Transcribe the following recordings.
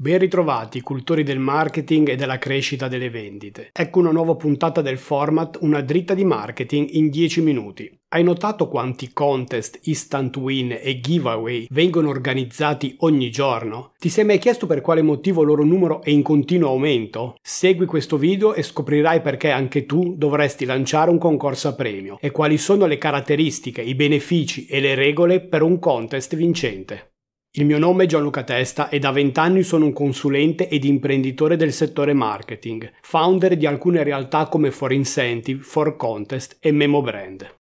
Ben ritrovati, cultori del marketing e della crescita delle vendite. Ecco una nuova puntata del format Una dritta di marketing in 10 minuti. Hai notato quanti contest, instant win e giveaway vengono organizzati ogni giorno? Ti sei mai chiesto per quale motivo il loro numero è in continuo aumento? Segui questo video e scoprirai perché anche tu dovresti lanciare un concorso a premio e quali sono le caratteristiche, i benefici e le regole per un contest vincente. Il mio nome è Gianluca Testa e da vent'anni sono un consulente ed imprenditore del settore marketing, founder di alcune realtà come For Incentive, For Contest e Memo Brand.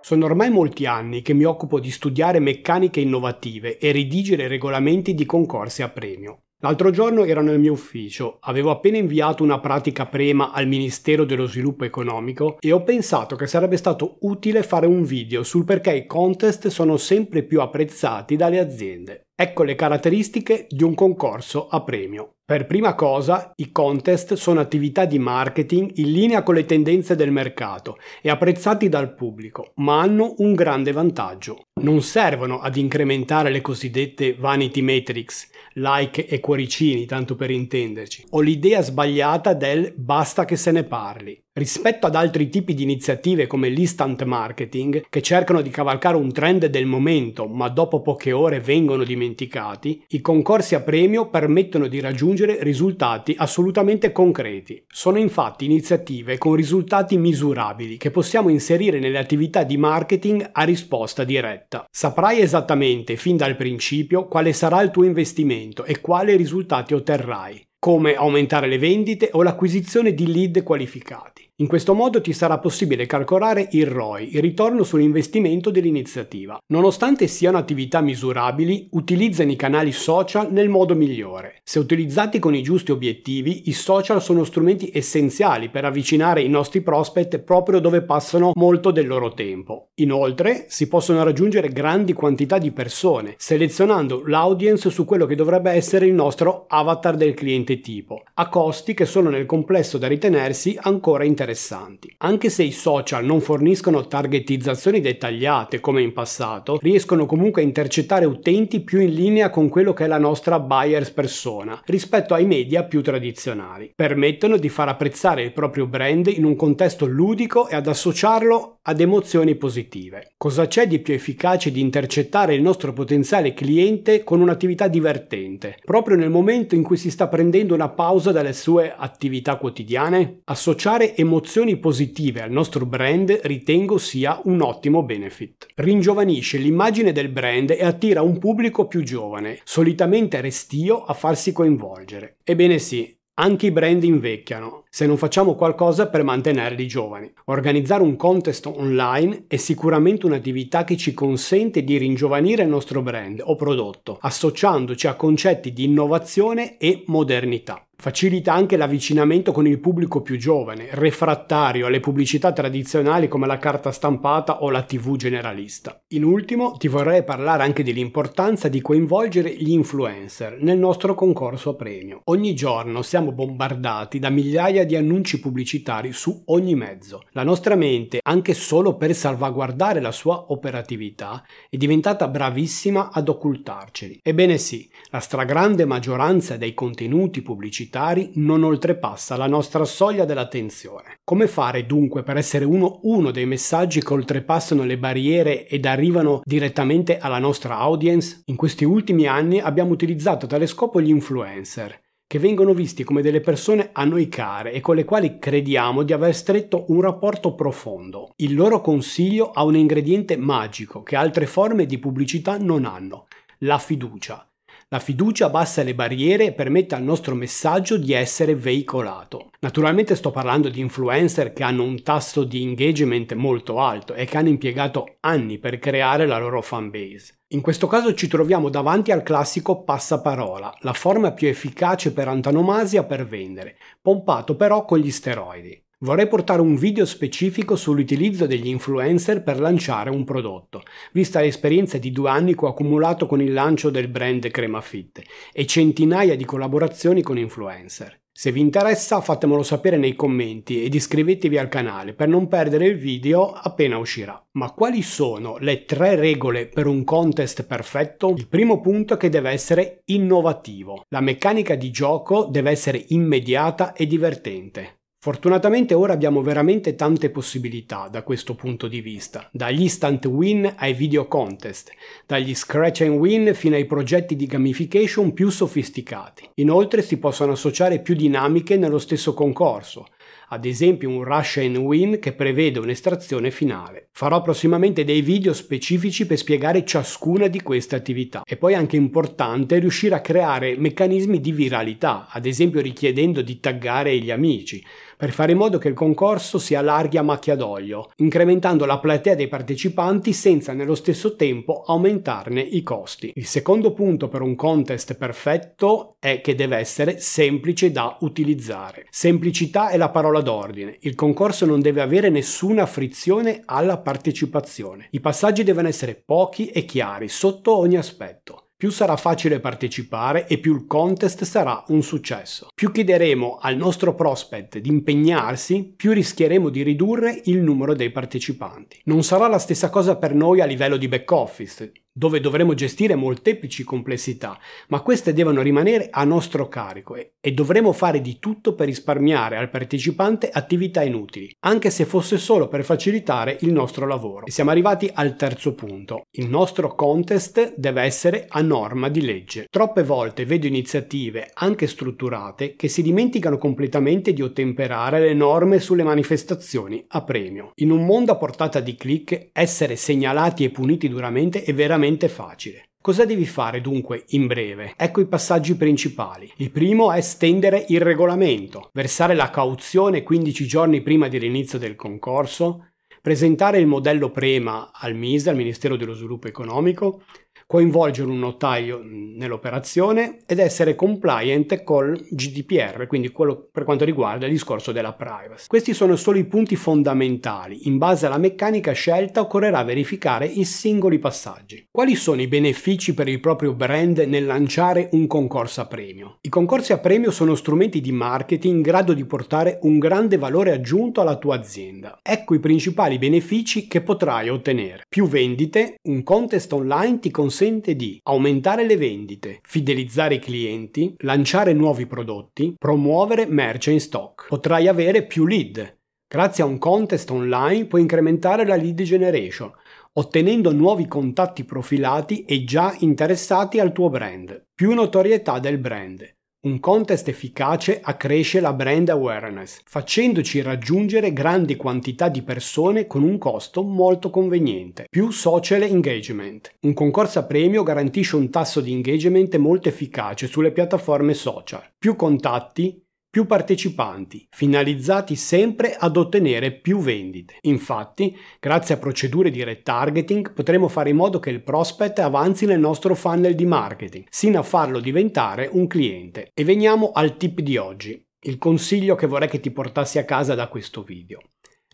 Sono ormai molti anni che mi occupo di studiare meccaniche innovative e redigere regolamenti di concorsi a premio. L'altro giorno ero nel mio ufficio, avevo appena inviato una pratica prema al Ministero dello Sviluppo Economico e ho pensato che sarebbe stato utile fare un video sul perché i contest sono sempre più apprezzati dalle aziende. Ecco le caratteristiche di un concorso a premio. Per prima cosa, i contest sono attività di marketing in linea con le tendenze del mercato e apprezzati dal pubblico, ma hanno un grande vantaggio. Non servono ad incrementare le cosiddette vanity metrics, like e cuoricini, tanto per intenderci. Ho l'idea sbagliata del basta che se ne parli. Rispetto ad altri tipi di iniziative come l'instant marketing, che cercano di cavalcare un trend del momento ma dopo poche ore vengono dimenticati, i concorsi a premio permettono di raggiungere risultati assolutamente concreti. Sono infatti iniziative con risultati misurabili che possiamo inserire nelle attività di marketing a risposta diretta. Saprai esattamente fin dal principio quale sarà il tuo investimento e quali risultati otterrai come aumentare le vendite o l'acquisizione di lead qualificati. In questo modo ti sarà possibile calcolare il ROI, il ritorno sull'investimento dell'iniziativa. Nonostante siano attività misurabili, utilizzano i canali social nel modo migliore. Se utilizzati con i giusti obiettivi, i social sono strumenti essenziali per avvicinare i nostri prospect proprio dove passano molto del loro tempo. Inoltre, si possono raggiungere grandi quantità di persone, selezionando l'audience su quello che dovrebbe essere il nostro avatar del cliente tipo, a costi che sono nel complesso da ritenersi ancora interessanti interessanti. Anche se i social non forniscono targetizzazioni dettagliate come in passato, riescono comunque a intercettare utenti più in linea con quello che è la nostra buyers persona rispetto ai media più tradizionali. Permettono di far apprezzare il proprio brand in un contesto ludico e ad associarlo ad emozioni positive. Cosa c'è di più efficace di intercettare il nostro potenziale cliente con un'attività divertente, proprio nel momento in cui si sta prendendo una pausa dalle sue attività quotidiane? Associare emozioni emozioni positive al nostro brand ritengo sia un ottimo benefit. Ringiovanisce l'immagine del brand e attira un pubblico più giovane, solitamente restio a farsi coinvolgere. Ebbene sì, anche i brand invecchiano, se non facciamo qualcosa per mantenerli giovani. Organizzare un contest online è sicuramente un'attività che ci consente di ringiovanire il nostro brand o prodotto, associandoci a concetti di innovazione e modernità. Facilita anche l'avvicinamento con il pubblico più giovane, refrattario alle pubblicità tradizionali come la carta stampata o la TV generalista. In ultimo, ti vorrei parlare anche dell'importanza di coinvolgere gli influencer nel nostro concorso a premio. Ogni giorno siamo bombardati da migliaia di annunci pubblicitari su ogni mezzo. La nostra mente, anche solo per salvaguardare la sua operatività, è diventata bravissima ad occultarceli. Ebbene sì, la stragrande maggioranza dei contenuti pubblicitari pubblicitari non oltrepassa la nostra soglia dell'attenzione. Come fare dunque per essere uno, uno dei messaggi che oltrepassano le barriere ed arrivano direttamente alla nostra audience? In questi ultimi anni abbiamo utilizzato tale scopo gli influencer, che vengono visti come delle persone a noi care e con le quali crediamo di aver stretto un rapporto profondo. Il loro consiglio ha un ingrediente magico che altre forme di pubblicità non hanno, la fiducia. La fiducia abbassa le barriere e permette al nostro messaggio di essere veicolato. Naturalmente sto parlando di influencer che hanno un tasso di engagement molto alto e che hanno impiegato anni per creare la loro fanbase. In questo caso ci troviamo davanti al classico passaparola, la forma più efficace per antonomasia per vendere, pompato però con gli steroidi. Vorrei portare un video specifico sull'utilizzo degli influencer per lanciare un prodotto, vista l'esperienza di due anni che ho accumulato con il lancio del brand Crema Fit e centinaia di collaborazioni con influencer. Se vi interessa fatemelo sapere nei commenti ed iscrivetevi al canale per non perdere il video appena uscirà. Ma quali sono le tre regole per un contest perfetto? Il primo punto è che deve essere innovativo. La meccanica di gioco deve essere immediata e divertente. Fortunatamente ora abbiamo veramente tante possibilità da questo punto di vista, dagli instant win ai video contest, dagli scratch and win fino ai progetti di gamification più sofisticati. Inoltre si possono associare più dinamiche nello stesso concorso, ad esempio un rush and win che prevede un'estrazione finale. Farò prossimamente dei video specifici per spiegare ciascuna di queste attività. E poi è anche importante riuscire a creare meccanismi di viralità, ad esempio richiedendo di taggare gli amici, per fare in modo che il concorso si allarghi a macchia d'olio, incrementando la platea dei partecipanti senza nello stesso tempo aumentarne i costi. Il secondo punto per un contest perfetto è che deve essere semplice da utilizzare. Semplicità è la parola d'ordine. Il concorso non deve avere nessuna frizione alla partecipazione. I passaggi devono essere pochi e chiari sotto ogni aspetto. Più sarà facile partecipare e più il contest sarà un successo. Più chiederemo al nostro prospect di impegnarsi, più rischieremo di ridurre il numero dei partecipanti. Non sarà la stessa cosa per noi a livello di back office dove dovremo gestire molteplici complessità, ma queste devono rimanere a nostro carico e, dovremo fare di tutto per risparmiare al partecipante attività inutili, anche se fosse solo per facilitare il nostro lavoro. E siamo arrivati al terzo punto. Il nostro contest deve essere a norma di legge. Troppe volte vedo iniziative, anche strutturate, che si dimenticano completamente di ottemperare le norme sulle manifestazioni a premio. In un mondo a portata di click, essere segnalati e puniti duramente è veramente veramente facile. Cosa devi fare dunque in breve? Ecco i passaggi principali. Il primo è stendere il regolamento, versare la cauzione 15 giorni prima dell'inizio del concorso, presentare il modello Prema al MISE, al Ministero dello Sviluppo Economico, coinvolgere un notaio nell'operazione ed essere compliant col GDPR, quindi quello per quanto riguarda il discorso della privacy. Questi sono solo i punti fondamentali. In base alla meccanica scelta occorrerà verificare i singoli passaggi. Quali sono i benefici per il proprio brand nel lanciare un concorso a premio? I concorsi a premio sono strumenti di marketing in grado di portare un grande valore aggiunto alla tua azienda. Ecco i principali benefici che potrai ottenere. Più vendite, un contest online ti consente consente di aumentare le vendite, fidelizzare i clienti, lanciare nuovi prodotti, promuovere merce in stock. Potrai avere più lead. Grazie a un contest online puoi incrementare la lead generation, ottenendo nuovi contatti profilati e già interessati al tuo brand. Più notorietà del brand. Un contest efficace accresce la brand awareness, facendoci raggiungere grandi quantità di persone con un costo molto conveniente. Più social engagement. Un concorso a premio garantisce un tasso di engagement molto efficace sulle piattaforme social. Più contatti, più partecipanti, finalizzati sempre ad ottenere più vendite. Infatti, grazie a procedure di retargeting potremo fare in modo che il prospect avanzi nel nostro funnel di marketing, sino a farlo diventare un cliente. E veniamo al tip di oggi, il consiglio che vorrei che ti portassi a casa da questo video.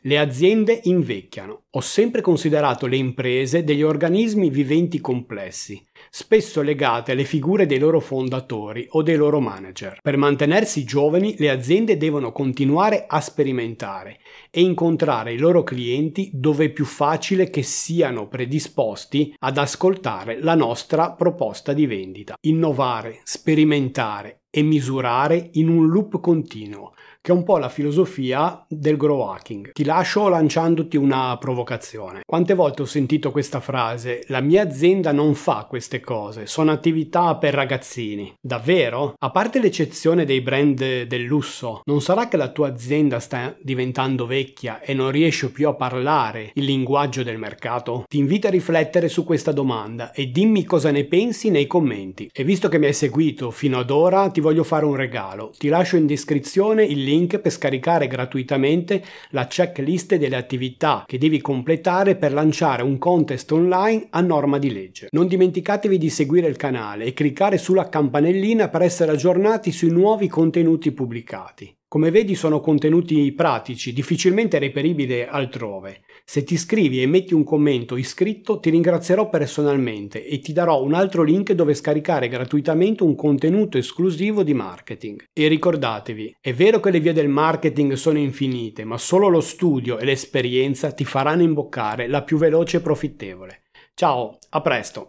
Le aziende invecchiano. Ho sempre considerato le imprese degli organismi viventi complessi, spesso legate alle figure dei loro fondatori o dei loro manager. Per mantenersi giovani le aziende devono continuare a sperimentare e incontrare i loro clienti dove è più facile che siano predisposti ad ascoltare la nostra proposta di vendita. Innovare, sperimentare e misurare in un loop continuo che è un po' la filosofia del grow hacking. Ti lascio lanciandoti una provocazione. Quante volte ho sentito questa frase? La mia azienda non fa queste cose, sono attività per ragazzini. Davvero? A parte l'eccezione dei brand del lusso, non sarà che la tua azienda sta diventando vecchia e non riesce più a parlare il linguaggio del mercato? Ti invito a riflettere su questa domanda e dimmi cosa ne pensi nei commenti. E visto che mi hai seguito fino ad ora, ti voglio fare un regalo. Ti lascio in descrizione il link per scaricare gratuitamente la checklist delle attività che devi completare per lanciare un contest online a norma di legge. Non dimenticatevi di seguire il canale e cliccare sulla campanellina per essere aggiornati sui nuovi contenuti pubblicati. Come vedi sono contenuti pratici, difficilmente reperibili altrove. Se ti iscrivi e metti un commento iscritto ti ringrazierò personalmente e ti darò un altro link dove scaricare gratuitamente un contenuto esclusivo di marketing. E ricordatevi, è vero che le vie del marketing sono infinite, ma solo lo studio e l'esperienza ti faranno imboccare la più veloce e profittevole. Ciao, a presto!